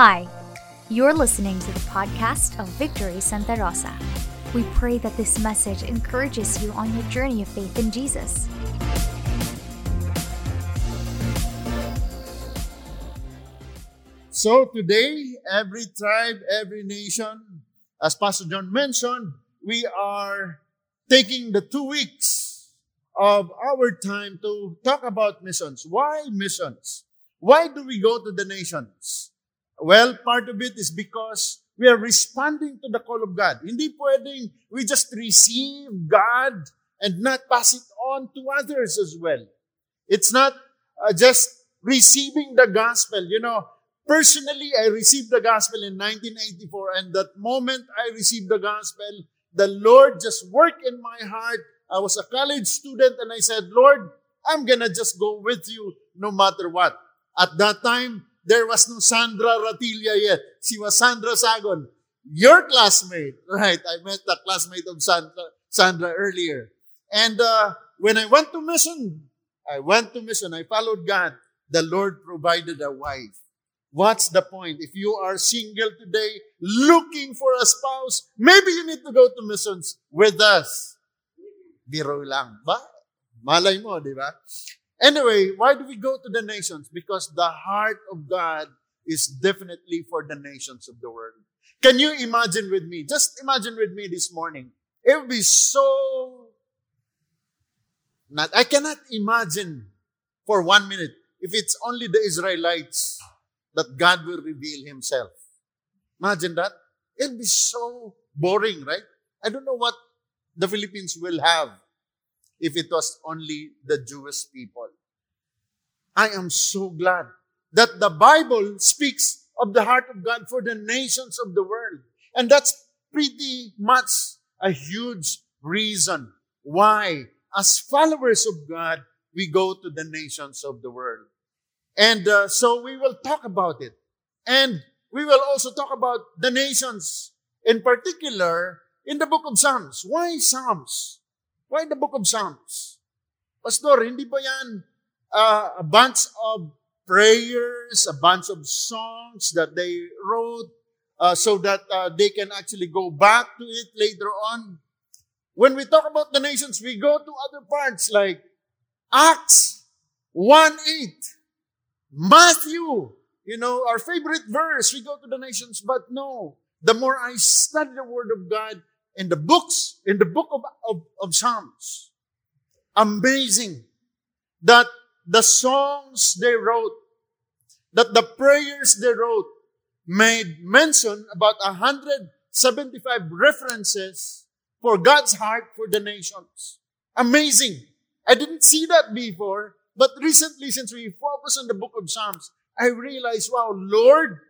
Hi, you're listening to the podcast of Victory Santa Rosa. We pray that this message encourages you on your journey of faith in Jesus. So today, every tribe, every nation, as Pastor John mentioned, we are taking the two weeks of our time to talk about missions. Why missions? Why do we go to the nations? Well, part of it is because we are responding to the call of God. Hindi pwedeng we just receive God and not pass it on to others as well. It's not uh, just receiving the gospel. You know, personally, I received the gospel in 1984 and that moment I received the gospel, the Lord just worked in my heart. I was a college student and I said, Lord, I'm gonna just go with you no matter what. At that time, there was no Sandra Ratilla yet. She was Sandra Sagon, your classmate. Right, I met the classmate of Sandra, Sandra earlier. And uh, when I went to mission, I went to mission, I followed God. The Lord provided a wife. What's the point? If you are single today, looking for a spouse, maybe you need to go to missions with us. Biro lang. Ba? Malay mo, di ba? Anyway, why do we go to the nations? Because the heart of God is definitely for the nations of the world. Can you imagine with me? Just imagine with me this morning. It would be so not I cannot imagine for one minute if it's only the Israelites that God will reveal himself. Imagine that. It'll be so boring, right? I don't know what the Philippines will have if it was only the Jewish people. I am so glad that the Bible speaks of the heart of God for the nations of the world. And that's pretty much a huge reason why, as followers of God, we go to the nations of the world. And uh, so we will talk about it. And we will also talk about the nations in particular in the book of Psalms. Why Psalms? Why the book of Psalms? Pastor, hindi ba yan uh, a bunch of prayers, a bunch of songs that they wrote uh, so that uh, they can actually go back to it later on. When we talk about the nations, we go to other parts like Acts 1 8, Matthew, you know, our favorite verse, we go to the nations, but no. The more I study the Word of God in the books, in the book of, of, of Psalms, amazing that the songs they wrote, that the prayers they wrote made mention about 175 references for God's heart for the nations. Amazing. I didn't see that before, but recently, since we focus on the book of Psalms, I realized, wow, Lord,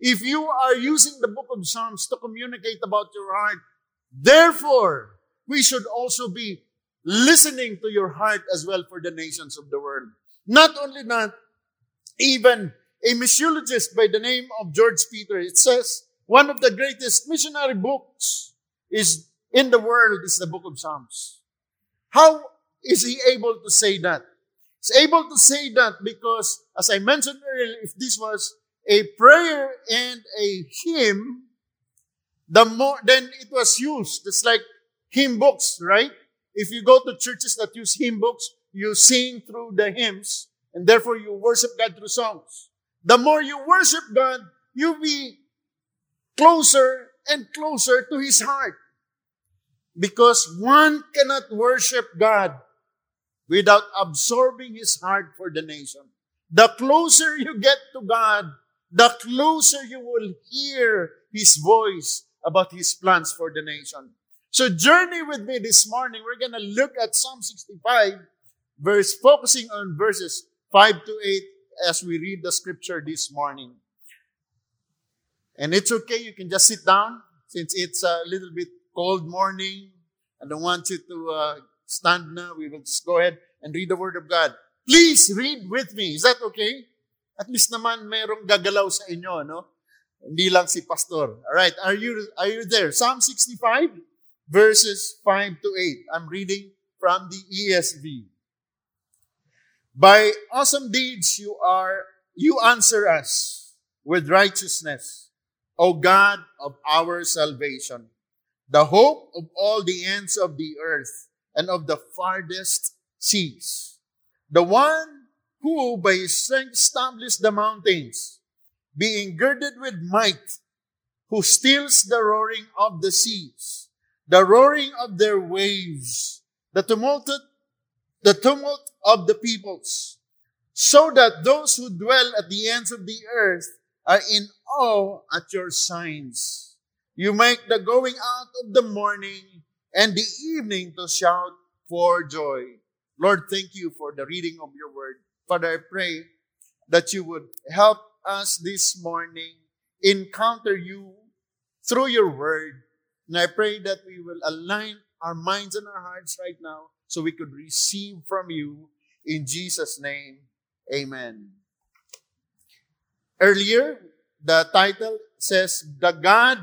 if you are using the book of Psalms to communicate about your heart, therefore, we should also be listening to your heart as well for the nations of the world. Not only that, even a missiologist by the name of George Peter, it says one of the greatest missionary books is in the world is the book of Psalms. How is he able to say that? He's able to say that because, as I mentioned earlier, if this was a prayer and a hymn, the more, then it was used. It's like hymn books, right? If you go to churches that use hymn books, you sing through the hymns, and therefore you worship God through songs. The more you worship God, you be closer and closer to His heart. Because one cannot worship God without absorbing His heart for the nation. The closer you get to God, the closer you will hear His voice about His plans for the nation. So journey with me this morning. We're going to look at Psalm 65, verse, focusing on verses 5 to 8 as we read the scripture this morning. And it's okay. You can just sit down since it's a little bit cold morning. I don't want you to uh, stand now. We will just go ahead and read the word of God. Please read with me. Is that okay? At least naman merong gagalaw sa inyo, no? Hindi lang si pastor. All right. Are you, are you there? Psalm 65? verses 5 to 8. I'm reading from the ESV. By awesome deeds you are, you answer us. with righteousness, O God of our salvation, the hope of all the ends of the earth and of the farthest seas, the one who by his strength established the mountains, being girded with might, who stills the roaring of the seas, the roaring of their waves, the tumult, the tumult of the peoples, so that those who dwell at the ends of the earth are in awe at your signs. You make the going out of the morning and the evening to shout for joy. Lord, thank you for the reading of your word. Father, I pray that you would help us this morning encounter you through your word. And I pray that we will align our minds and our hearts right now so we could receive from you in Jesus' name. Amen. Earlier, the title says, The God,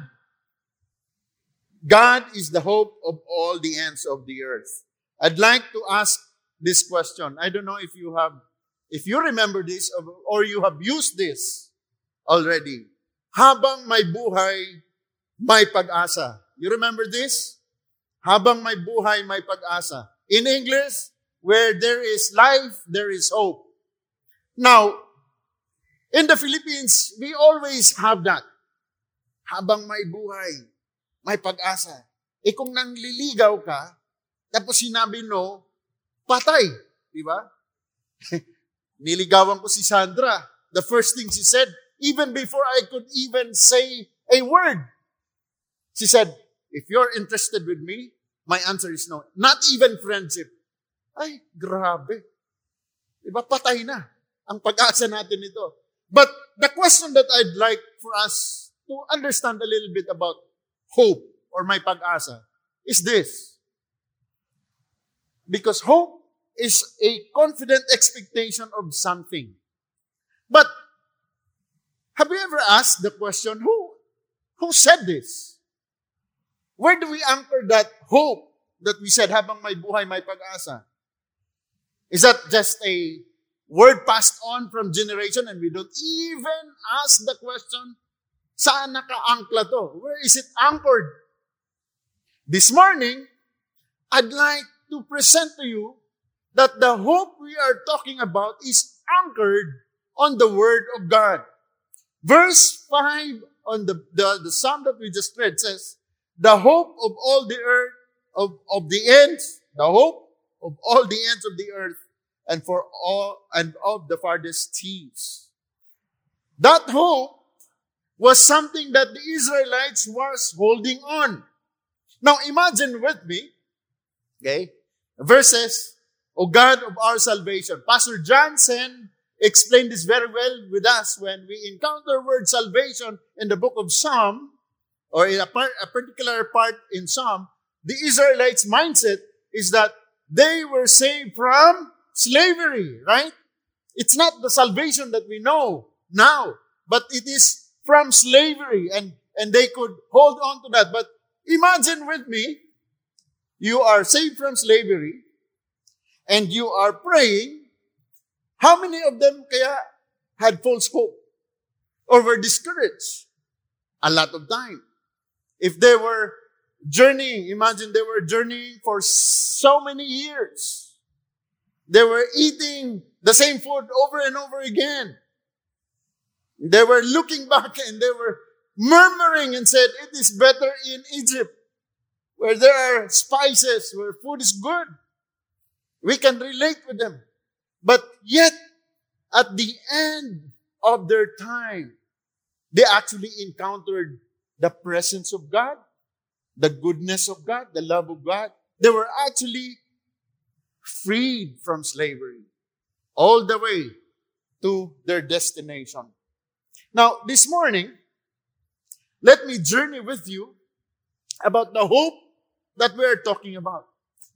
God is the hope of all the ends of the earth. I'd like to ask this question. I don't know if you have, if you remember this or you have used this already. Habang may buhay, may pag-asa. You remember this? Habang may buhay, may pag-asa. In English, where there is life, there is hope. Now, in the Philippines, we always have that. Habang may buhay, may pag-asa. E kung nangliligaw ka, tapos sinabi no, patay. Di ba? Niligawan ko si Sandra. The first thing she said, even before I could even say a word, she said, if you're interested with me, my answer is no. Not even friendship. Ay, grabe. Diba? Patay na ang pag-asa natin ito. But the question that I'd like for us to understand a little bit about hope or my pag-asa is this. Because hope is a confident expectation of something. But have you ever asked the question, who, who said this? Where do we anchor that hope that we said, habang may buhay, may pag-asa? Is that just a word passed on from generation and we don't even ask the question, saan naka-ankla to? Where is it anchored? This morning, I'd like to present to you that the hope we are talking about is anchored on the Word of God. Verse 5 on the, the, the psalm that we just read says, the hope of all the earth, of, of the ends, the hope of all the ends of the earth and for all and of the farthest seas. That hope was something that the Israelites was holding on. Now imagine with me, okay, verses, O God of our salvation. Pastor Johnson explained this very well with us when we encounter word salvation in the book of Psalm, or in a, part, a particular part in Psalm, the Israelites' mindset is that they were saved from slavery, right? It's not the salvation that we know now, but it is from slavery and, and they could hold on to that. But imagine with me, you are saved from slavery and you are praying. How many of them kaya had false hope or were discouraged? A lot of time. If they were journeying, imagine they were journeying for so many years they were eating the same food over and over again. They were looking back and they were murmuring and said, it is better in Egypt where there are spices, where food is good. We can relate with them. But yet, at the end of their time, they actually encountered the presence of God, the goodness of God, the love of God. They were actually freed from slavery all the way to their destination. Now, this morning, let me journey with you about the hope that we're talking about.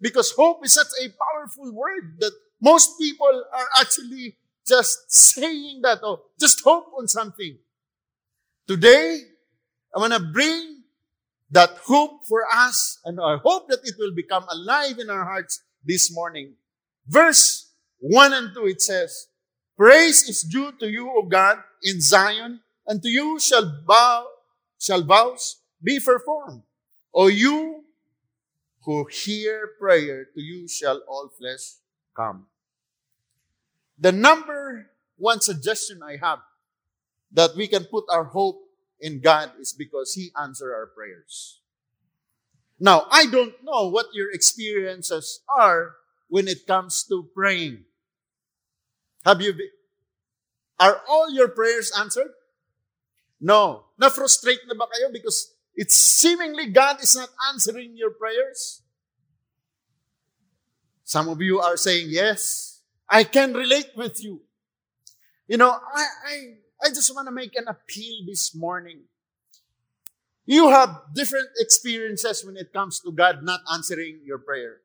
Because hope is such a powerful word that most people are actually just saying that, oh, just hope on something. Today, I want to bring that hope for us, and I hope that it will become alive in our hearts this morning. Verse 1 and 2, it says, Praise is due to you, O God, in Zion, and to you shall bow, shall vows be performed. O you who hear prayer, to you shall all flesh come. The number one suggestion I have that we can put our hope in God is because He answers our prayers. Now, I don't know what your experiences are when it comes to praying. Have you been, are all your prayers answered? No. Na-frustrate na ba kayo because it's seemingly God is not answering your prayers? Some of you are saying, yes, I can relate with you. You know, I, I, I just want to make an appeal this morning. You have different experiences when it comes to God not answering your prayer.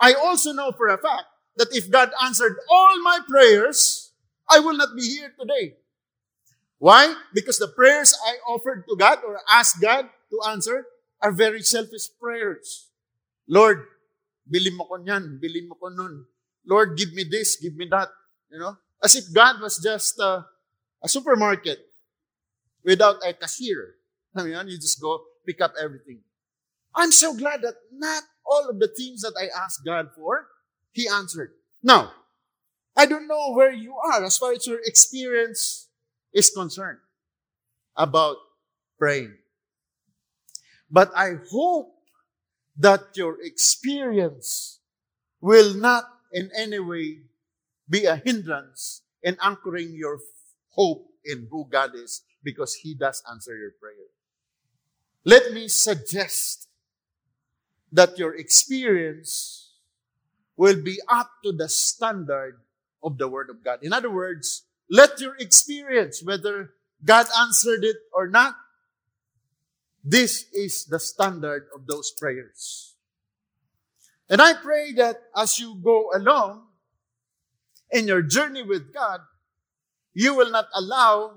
I also know for a fact that if God answered all my prayers, I will not be here today. Why? Because the prayers I offered to God or asked God to answer are very selfish prayers. Lord, bilhin mo ko niyan, bilhin mo ko nun. Lord, give me this, give me that. You know? As if God was just uh, a supermarket without a cashier. I mean, you just go pick up everything. I'm so glad that not all of the things that I asked God for, He answered. Now, I don't know where you are as far as your experience is concerned about praying. But I hope that your experience will not in any way be a hindrance in anchoring your hope in who God is because He does answer your prayer. Let me suggest that your experience will be up to the standard of the Word of God. In other words, let your experience, whether God answered it or not, this is the standard of those prayers. And I pray that as you go along in your journey with God, you will not allow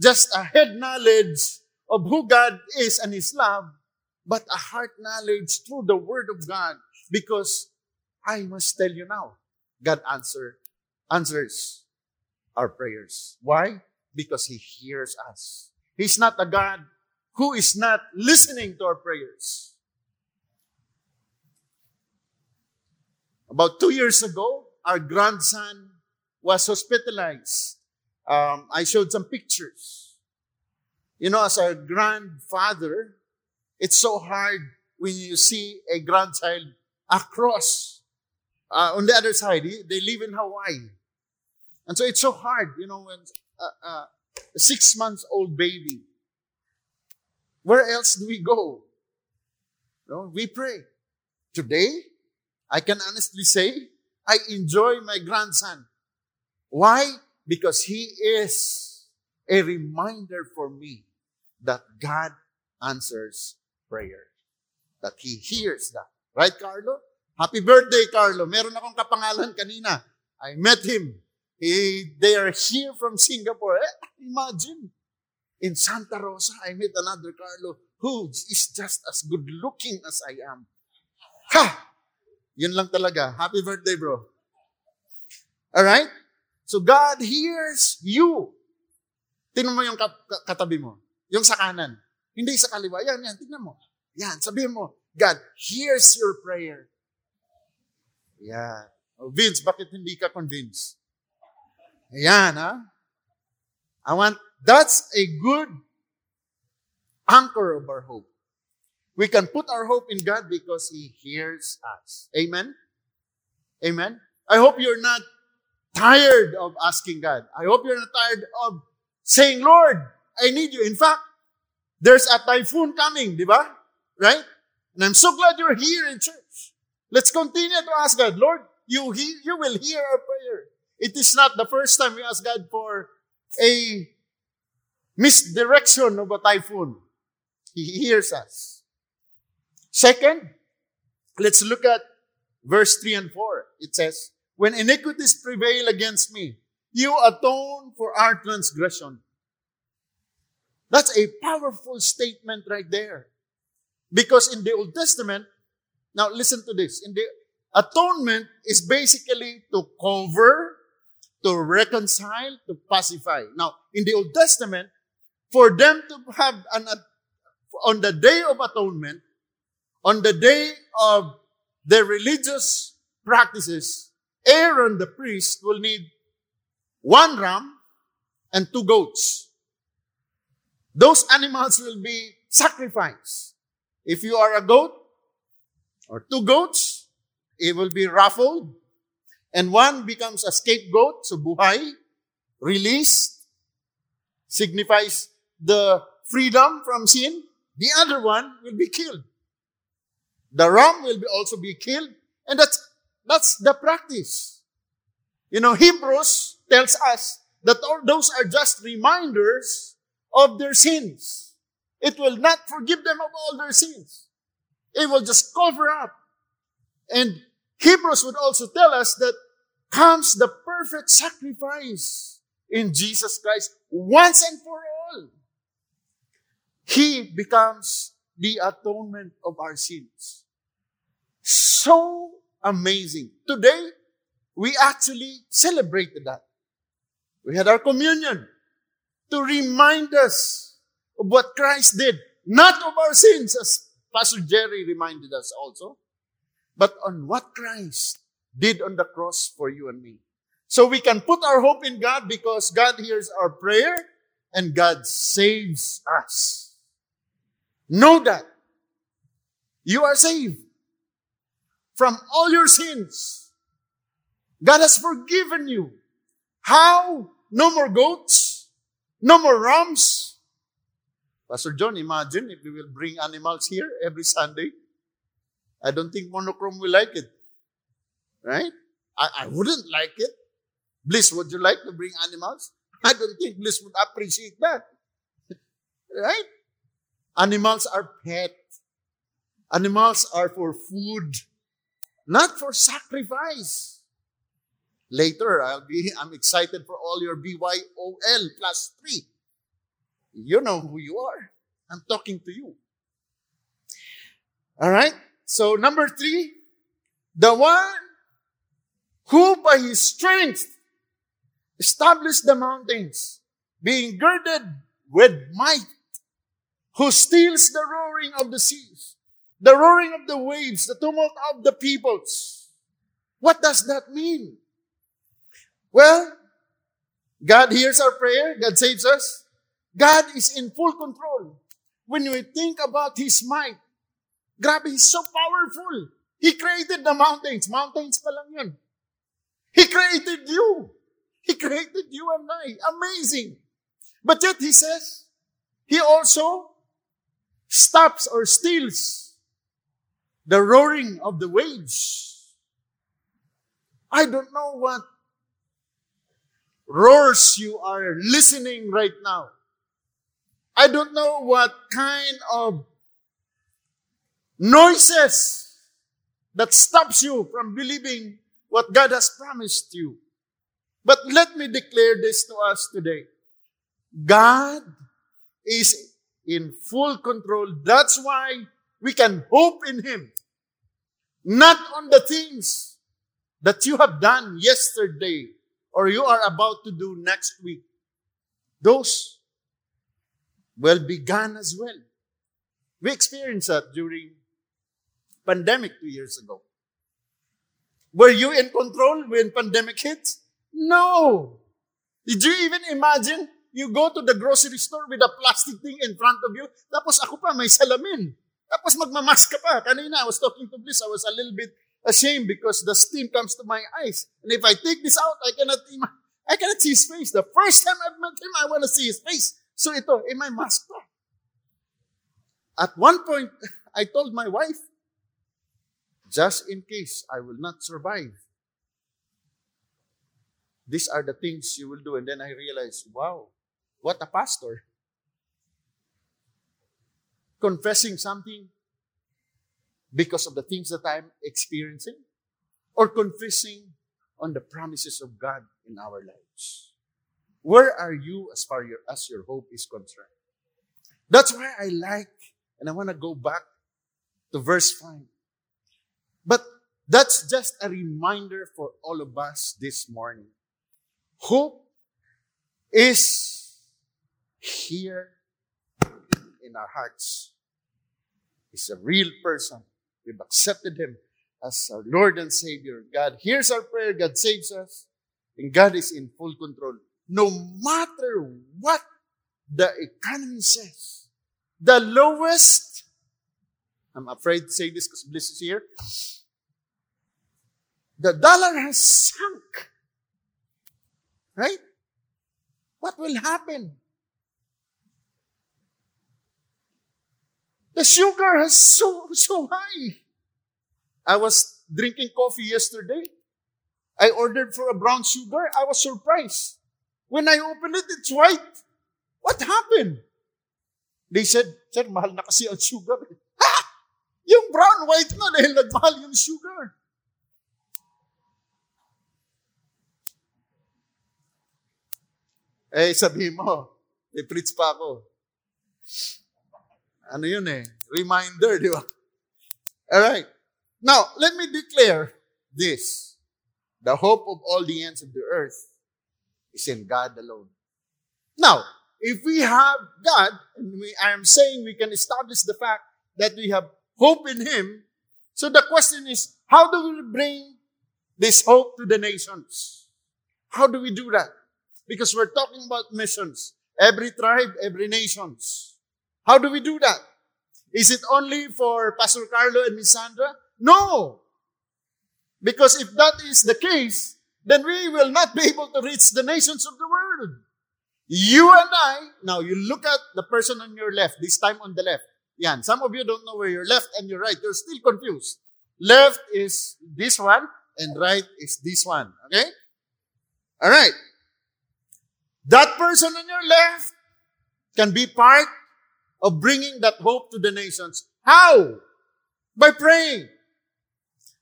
just a head knowledge of who God is and His love, but a heart knowledge through the Word of God. Because I must tell you now, God answer, answers our prayers. Why? Because He hears us. He's not a God who is not listening to our prayers. About two years ago, our grandson was hospitalized. Um, I showed some pictures. You know, as a grandfather, it's so hard when you see a grandchild across. Uh, on the other side, they live in Hawaii. And so it's so hard, you know, when uh, uh, a six months old baby where else do we go? No, we pray. Today, I can honestly say, I enjoy my grandson. Why? Because he is a reminder for me that God answers prayer. That He hears that. Right, Carlo? Happy birthday, Carlo. Meron akong kapangalan kanina. I met him. He, they are here from Singapore. Eh, imagine. In Santa Rosa, I met another Carlo who is just as good looking as I am. Ha! Yun lang talaga. Happy birthday, bro. Alright? So God hears you. Tingnan mo yung katabi mo. Yung sa kanan. Hindi sa kaliwa. Yan, yan. Tingnan mo. Yan. Sabihin mo, God hears your prayer. Yan. Oh, Vince, bakit hindi ka convinced? Ayan, ha? I want That's a good anchor of our hope. We can put our hope in God because He hears us. Amen? Amen? I hope you're not tired of asking God. I hope you're not tired of saying, Lord, I need you. In fact, there's a typhoon coming, di ba? Right? And I'm so glad you're here in church. Let's continue to ask God, Lord, you, he, you will hear our prayer. It is not the first time we ask God for a misdirection of a typhoon. He hears us. Second, let's look at verse 3 and 4. It says, When iniquities prevail against me, you atone for our transgression. That's a powerful statement right there. Because in the Old Testament, now listen to this. In the atonement is basically to cover, to reconcile, to pacify. Now, in the Old Testament, for them to have an, on the day of atonement, on the day of their religious practices, Aaron the priest will need one ram and two goats. Those animals will be sacrificed. If you are a goat or two goats, it will be ruffled and one becomes a scapegoat, so buhay, released, signifies the freedom from sin. The other one will be killed. The ram will be also be killed. And that's, that's the practice. You know, Hebrews tells us that all those are just reminders of their sins. It will not forgive them of all their sins. It will just cover up. And Hebrews would also tell us that comes the perfect sacrifice in Jesus Christ once and for all. He becomes the atonement of our sins. So amazing. Today, we actually celebrated that. We had our communion to remind us of what Christ did, not of our sins, as Pastor Jerry reminded us also, but on what Christ did on the cross for you and me. So we can put our hope in God because God hears our prayer and God saves us. Know that. You are saved from all your sins. God has forgiven you. How? No more goats? No more rams? Pastor John, imagine if we will bring animals here every Sunday. I don't think monochrome will like it. Right? I, I wouldn't like it. Bliss, would you like to bring animals? I don't think Bliss would appreciate that. right? Animals are pet. Animals are for food, not for sacrifice. Later, I'll be, I'm excited for all your BYOL plus three. You know who you are. I'm talking to you. All right. So number three, the one who by his strength established the mountains, being girded with might, who steals the roaring of the seas, the roaring of the waves, the tumult of the peoples. What does that mean? Well, God hears our prayer, God saves us. God is in full control. When we think about His might, grabe, He's so powerful. He created the mountains. Mountains pa lang yun. He created you. He created you and I. Amazing. But yet he says, he also stops or steals the roaring of the waves. I don't know what roars you are listening right now. I don't know what kind of noises that stops you from believing what God has promised you. But let me declare this to us today. God is in full control. That's why we can hope in Him. Not on the things that you have done yesterday or you are about to do next week. Those will be gone as well. We experienced that during pandemic two years ago. Were you in control when pandemic hit? No. Did you even imagine you go to the grocery store with a plastic thing in front of you, tapos ako pa may salamin. Tapos magmamask ka pa. Kanina, I was talking to Bliss, I was a little bit ashamed because the steam comes to my eyes. And if I take this out, I cannot, I cannot see his face. The first time I've met him, I want to see his face. So ito, eh, in my mask pa. At one point, I told my wife, just in case I will not survive. These are the things you will do. And then I realized, wow, what a pastor. Confessing something because of the things that I'm experiencing, or confessing on the promises of God in our lives. Where are you as far as your hope is concerned? That's why I like, and I want to go back to verse 5. But that's just a reminder for all of us this morning. Hope is here in our hearts. He's a real person. We've accepted him as our Lord and Savior. God hears our prayer, God saves us, and God is in full control. No matter what the economy says, the lowest, I'm afraid to say this because Bliss is here, the dollar has sunk. Right? What will happen? The sugar has so, so high. I was drinking coffee yesterday. I ordered for a brown sugar. I was surprised. When I opened it, it's white. What happened? They said, Sir, mahal na kasi ang sugar. Ha! Yung brown white na dahil nagmahal yung sugar. Eh, sabi mo, i-preach pa ako. Ano yun eh? Reminder, di ba? Alright. Now, let me declare this. The hope of all the ends of the earth is in God alone. Now, if we have God, and we, I am saying we can establish the fact that we have hope in Him, so the question is, how do we bring this hope to the nations? How do we do that? Because we're talking about missions. Every tribe, every nations. How do we do that? Is it only for Pastor Carlo and Miss Sandra? No. Because if that is the case, then we will not be able to reach the nations of the world. You and I, now you look at the person on your left, this time on the left. Yan. Some of you don't know where your left and your right. You're still confused. Left is this one, and right is this one. Okay? All right. That person on your left can be part of bringing that hope to the nations. How? By praying.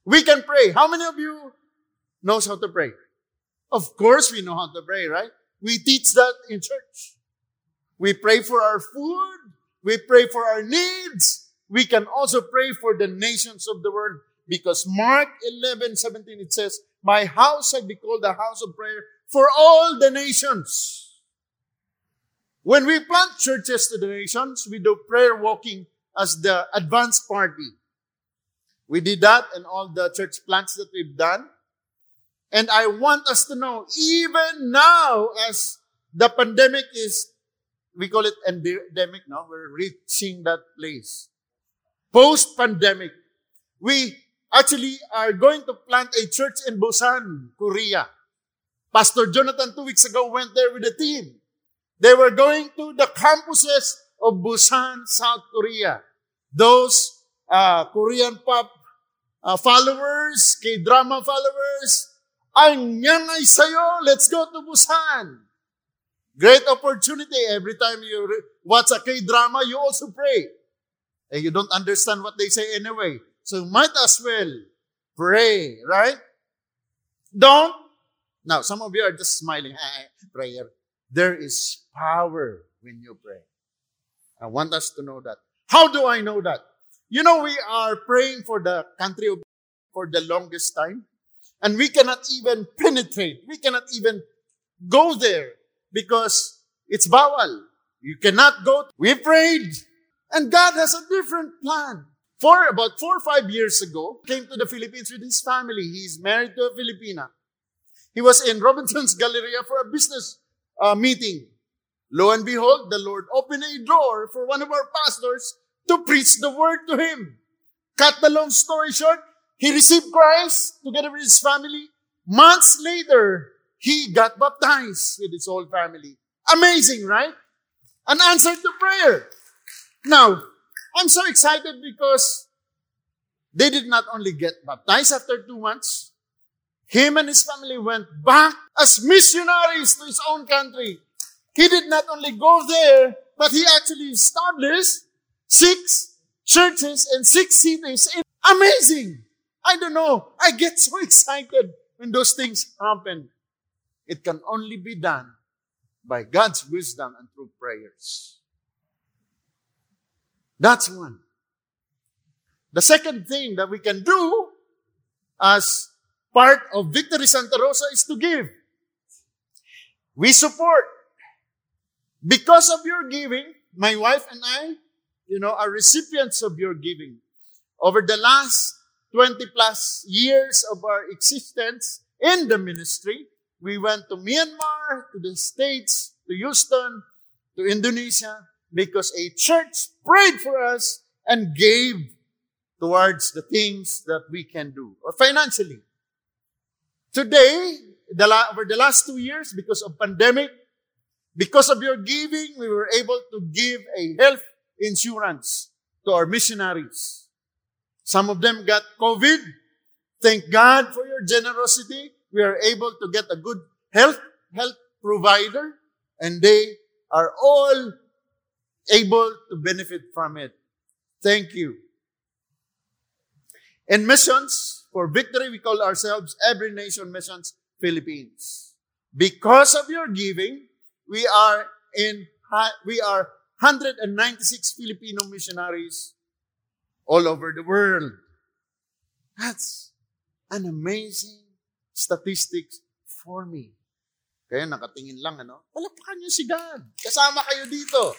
We can pray. How many of you knows how to pray? Of course we know how to pray, right? We teach that in church. We pray for our food. We pray for our needs. We can also pray for the nations of the world because Mark 11, 17, it says, My house shall be called a house of prayer for all the nations. When we plant churches to the nations, we do prayer walking as the advanced party. We did that in all the church plants that we've done. And I want us to know, even now, as the pandemic is, we call it endemic now, we're reaching that place. Post-pandemic, we actually are going to plant a church in Busan, Korea. Pastor Jonathan two weeks ago went there with a team. They were going to the campuses of Busan, South Korea. Those uh, Korean pop uh, followers, K-drama followers, ang yan ay sayo, let's go to Busan. Great opportunity. Every time you watch a K-drama, you also pray. And you don't understand what they say anyway. So might as well pray, right? Don't. Now, some of you are just smiling. prayer. There is power when you pray. I want us to know that. How do I know that? You know, we are praying for the country for the longest time, and we cannot even penetrate. We cannot even go there because it's bawal. You cannot go. We prayed, and God has a different plan. For about four or five years ago, came to the Philippines with his family. He's married to a Filipina. He was in Robinson's Galleria for a business uh, meeting. Lo and behold, the Lord opened a door for one of our pastors to preach the word to him. Cut the long story short, he received Christ together with his family. Months later, he got baptized with his whole family. Amazing, right? An answer to prayer. Now, I'm so excited because they did not only get baptized after two months, him and his family went back as missionaries to his own country. He did not only go there, but he actually established six churches and six cities. Amazing! I don't know. I get so excited when those things happen. It can only be done by God's wisdom and through prayers. That's one. The second thing that we can do as part of Victory Santa Rosa is to give. We support. Because of your giving, my wife and I, you know, are recipients of your giving. Over the last 20 plus years of our existence in the ministry, we went to Myanmar, to the States, to Houston, to Indonesia, because a church prayed for us and gave towards the things that we can do, or financially. Today, the la- over the last two years, because of pandemic, because of your giving, we were able to give a health insurance to our missionaries. Some of them got COVID. Thank God for your generosity. We are able to get a good health, health provider, and they are all able to benefit from it. Thank you. In missions, for victory, we call ourselves Every Nation Missions Philippines. Because of your giving, we are in, we are 196 Filipino missionaries all over the world. That's an amazing statistics for me. Kaya nakatingin lang, ano? Palakpakan niyo si God. Kasama kayo dito.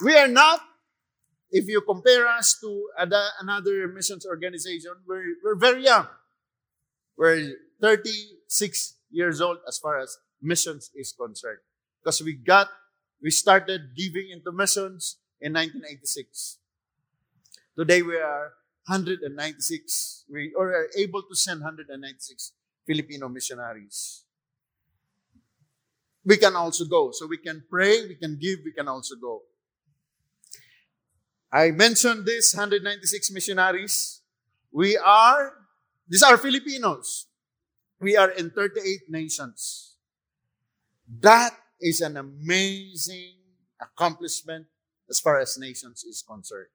We are not, if you compare us to another missions organization, we're, we're very young. We're 36 years old as far as missions is concerned. Because we got, we started giving into missions in 1986. Today we are 196, we are able to send 196 Filipino missionaries. We can also go. So we can pray, we can give, we can also go. I mentioned this 196 missionaries. We are, these are Filipinos. We are in 38 nations. That is an amazing accomplishment as far as nations is concerned.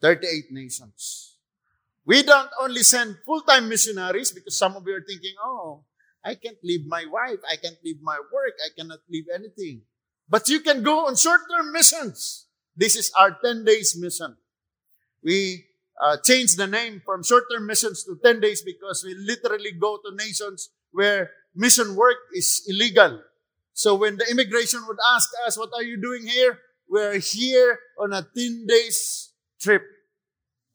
38 nations. We don't only send full-time missionaries because some of you are thinking, oh, I can't leave my wife. I can't leave my work. I cannot leave anything. But you can go on short-term missions. This is our 10 days mission. We uh, changed the name from short-term missions to 10 days because we literally go to nations where mission work is illegal. So when the immigration would ask us, what are you doing here? We're here on a 10 days trip.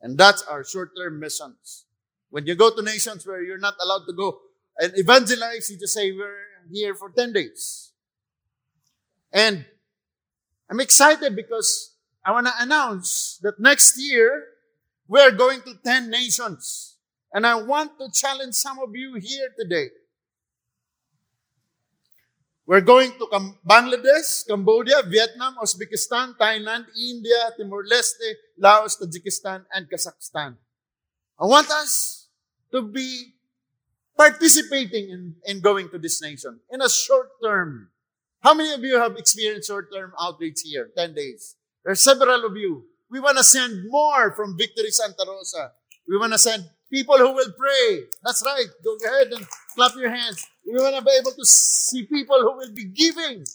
And that's our short-term missions. When you go to nations where you're not allowed to go and evangelize, you just say, we're here for 10 days. And I'm excited because I want to announce that next year, we're going to 10 nations. And I want to challenge some of you here today. We're going to Bangladesh, Cambodia, Vietnam, Uzbekistan, Thailand, India, Timor-Leste, Laos, Tajikistan, and Kazakhstan. I want us to be participating in, in going to this nation in a short term. How many of you have experienced short term outreach here? 10 days. There are several of you. We want to send more from Victory Santa Rosa. We want to send people who will pray. That's right. Go ahead and clap your hands. We want to be able to see people who will be giving.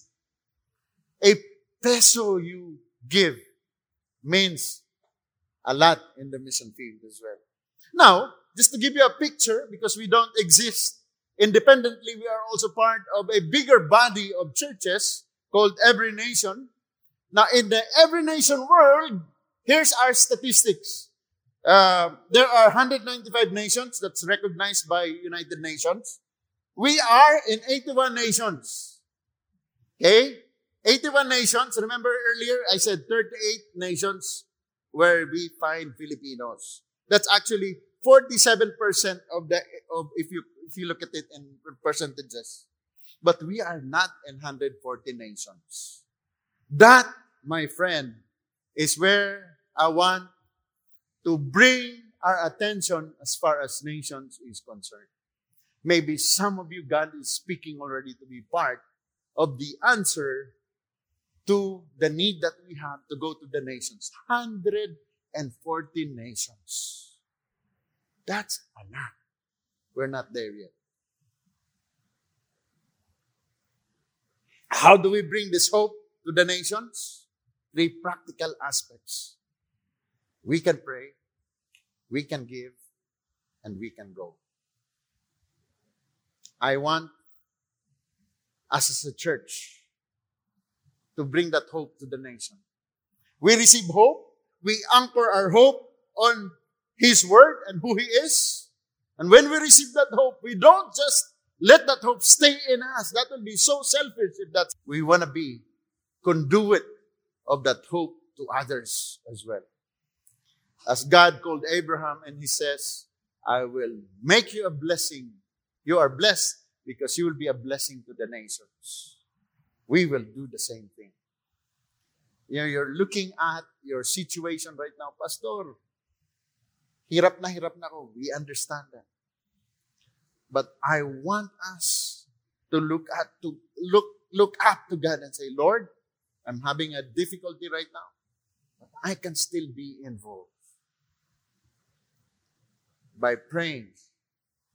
A peso you give means a lot in the mission field as well. Now, just to give you a picture, because we don't exist independently, we are also part of a bigger body of churches called Every Nation. Now, in the Every Nation world, here's our statistics. Uh, there are 195 nations that's recognized by United Nations. We are in 81 nations. Okay? 81 nations. Remember earlier I said 38 nations where we find Filipinos. That's actually 47% of the of if you if you look at it in percentages. But we are not in 140 nations. That, my friend, is where I want to bring our attention as far as nations is concerned. Maybe some of you, God is speaking already to be part of the answer to the need that we have to go to the nations. 140 nations. That's a lot. We're not there yet. How do we bring this hope to the nations? Three practical aspects. We can pray, we can give, and we can go. I want us as a church to bring that hope to the nation. We receive hope. We anchor our hope on His Word and who He is. And when we receive that hope, we don't just let that hope stay in us. That will be so selfish if that's, we want to be conduit of that hope to others as well. As God called Abraham and he says, I will make you a blessing. You are blessed because you will be a blessing to the nations. We will do the same thing. You know, you're looking at your situation right now, Pastor. Hirap na hirap na ko. We understand that. But I want us to look at to look look up to God and say, Lord, I'm having a difficulty right now, but I can still be involved by praying,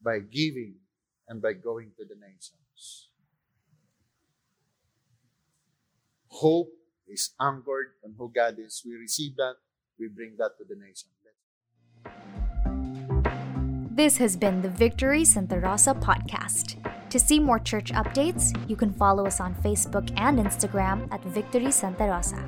by giving, and by going to the nations. Hope is anchored on who God is. We receive that, we bring that to the nation. This has been the Victory Santa Rosa podcast. To see more church updates, you can follow us on Facebook and Instagram at Victory Santa Rosa.